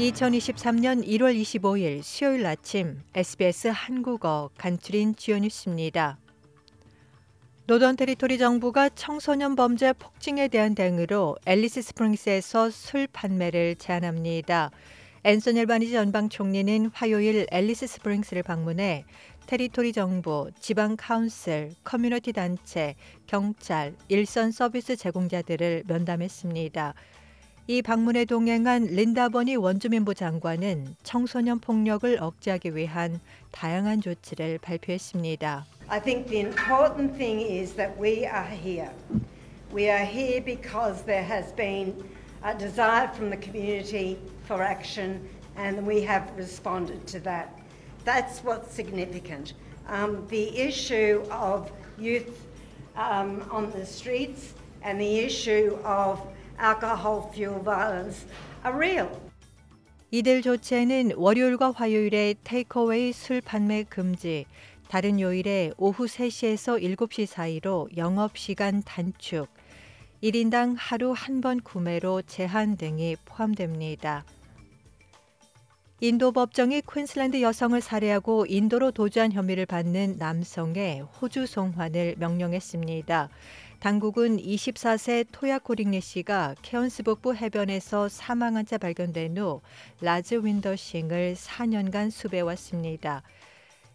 2023년 1월 25일 수요일 아침 SBS 한국어 간추린 주요 뉴스입니다. 노던 테리토리 정부가 청소년 범죄 폭증에 대한 대응으로 앨리스 스프링스에서 술 판매를 제한합니다. 앤소니 알바니지 연방 총리는 화요일 앨리스 스프링스를 방문해 테리토리 정부, 지방 council, 커뮤니티 단체, 경찰, 일선 서비스 제공자들을 면담했습니다. 이 방문에 동행한 린다 버니 원주민부 장관은 청소년 폭력을 억제하기 위한 다양한 조치를 발표했습니다. I think the important thing is that we are here. We are here because there has been a desire from the community for action and we have responded to that. That's what's significant. Um, the issue of youth um, on the streets and the issue of alcohol fuel violence are real. 이들 조치에는 월요일과 화요일에 테이크어웨이 술 판매 금지, 다른 요일에 오후 3시에서 7시 사이로 영업시간 단축, 1인당 하루 한 번 구매로 제한 등이 포함됩니다. 인도 법정이 퀸슬랜드 여성을 살해하고 인도로 도주한 혐의를 받는 남성의 호주 송환을 명령했습니다. 당국은 24세 토야 코링리 씨가 케언스 북부 해변에서 사망한 채 발견된 후 라즈 윈더 싱을 4년간 수배해왔습니다.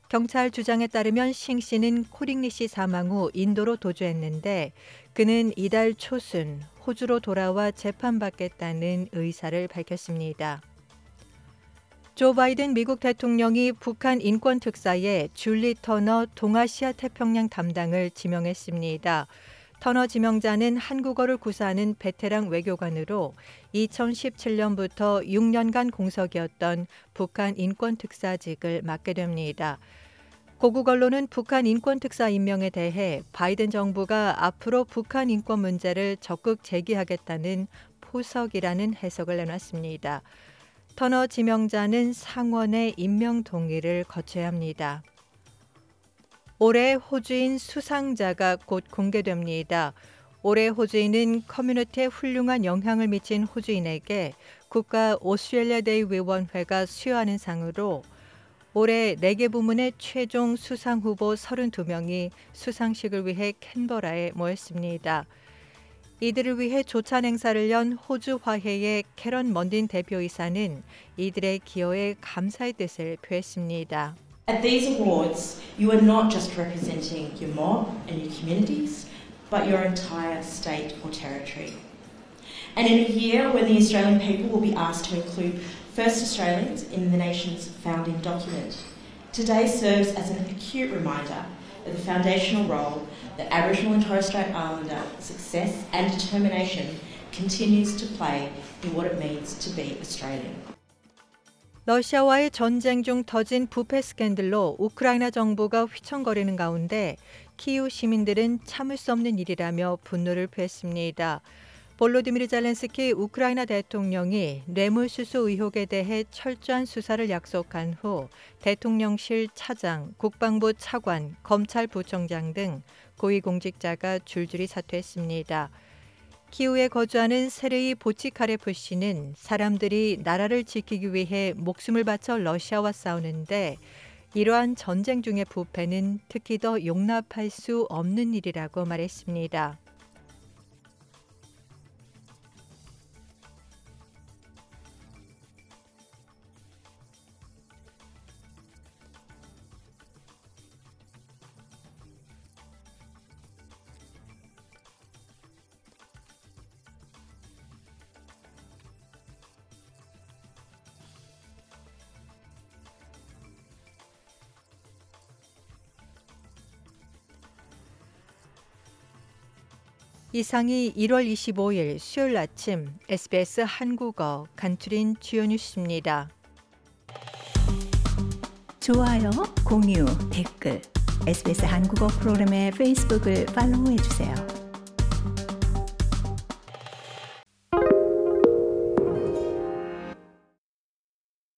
경찰 주장에 따르면 싱 씨는 코링리 씨 사망 후 인도로 도주했는데 그는 이달 초순 호주로 돌아와 재판받겠다는 의사를 밝혔습니다. 조 바이든 미국 대통령이 북한 인권 특사에 줄리 터너 동아시아 태평양 담당을 지명했습니다. 터너 지명자는 한국어를 구사하는 베테랑 외교관으로 2017년부터 6년간 공석이었던 북한 인권 특사직을 맡게 됩니다. 고국 언론은 북한 인권 특사 임명에 대해 바이든 정부가 앞으로 북한 인권 문제를 적극 제기하겠다는 포석이라는 해석을 내놨습니다. 터너 지명자는 상원의 임명 동의를 거쳐야 합니다. 올해 호주인 수상자가 곧 공개됩니다. 올해 호주인은 커뮤니티에 훌륭한 영향을 미친 호주인에게 국가 오스트레일리아 데이 위원회가 수여하는 상으로 올해 4개 부문의 최종 수상 후보 32명이 수상식을 위해 캔버라에 모였습니다. 이들을 위해 조찬 행사를 연 호주 화해의 캐런 먼딘 대표이사는 이들의 기여에 감사의 뜻을 표했습니다. At these awards, you are not just representing your mob and your communities, but your entire state or territory. And in a year when the Australian people will be asked to include first Australians in the nation's founding document, today serves as an acute reminder of the foundational role that Aboriginal and Torres Strait Islander success and determination continues to play in what it means to be Australian. 러시아와의 전쟁 중 터진 부패 스캔들로 우크라이나 정부가 휘청거리는 가운데 키우 시민들은 참을 수 없는 일이라며 분노를 표했습니다. 볼로디미르 잘렌스키 우크라이나 대통령이 뇌물수수 의혹에 대해 철저한 수사를 약속한 후 대통령실 차장, 국방부 차관, 검찰부총장 등 고위공직자가 줄줄이 사퇴했습니다. 키우에 거주하는 세르이 보치카레프 씨는 사람들이 나라를 지키기 위해 목숨을 바쳐 러시아와 싸우는데 이러한 전쟁 중의 부패는 특히 더 용납할 수 없는 일이라고 말했습니다. 이상이 1월 25일 수요일 아침 SBS 한국어 간추린 주요 뉴스입니다. 좋아요, 공유, 댓글, SBS 한국어 프로그램의 페이스북을 팔로우해 주세요.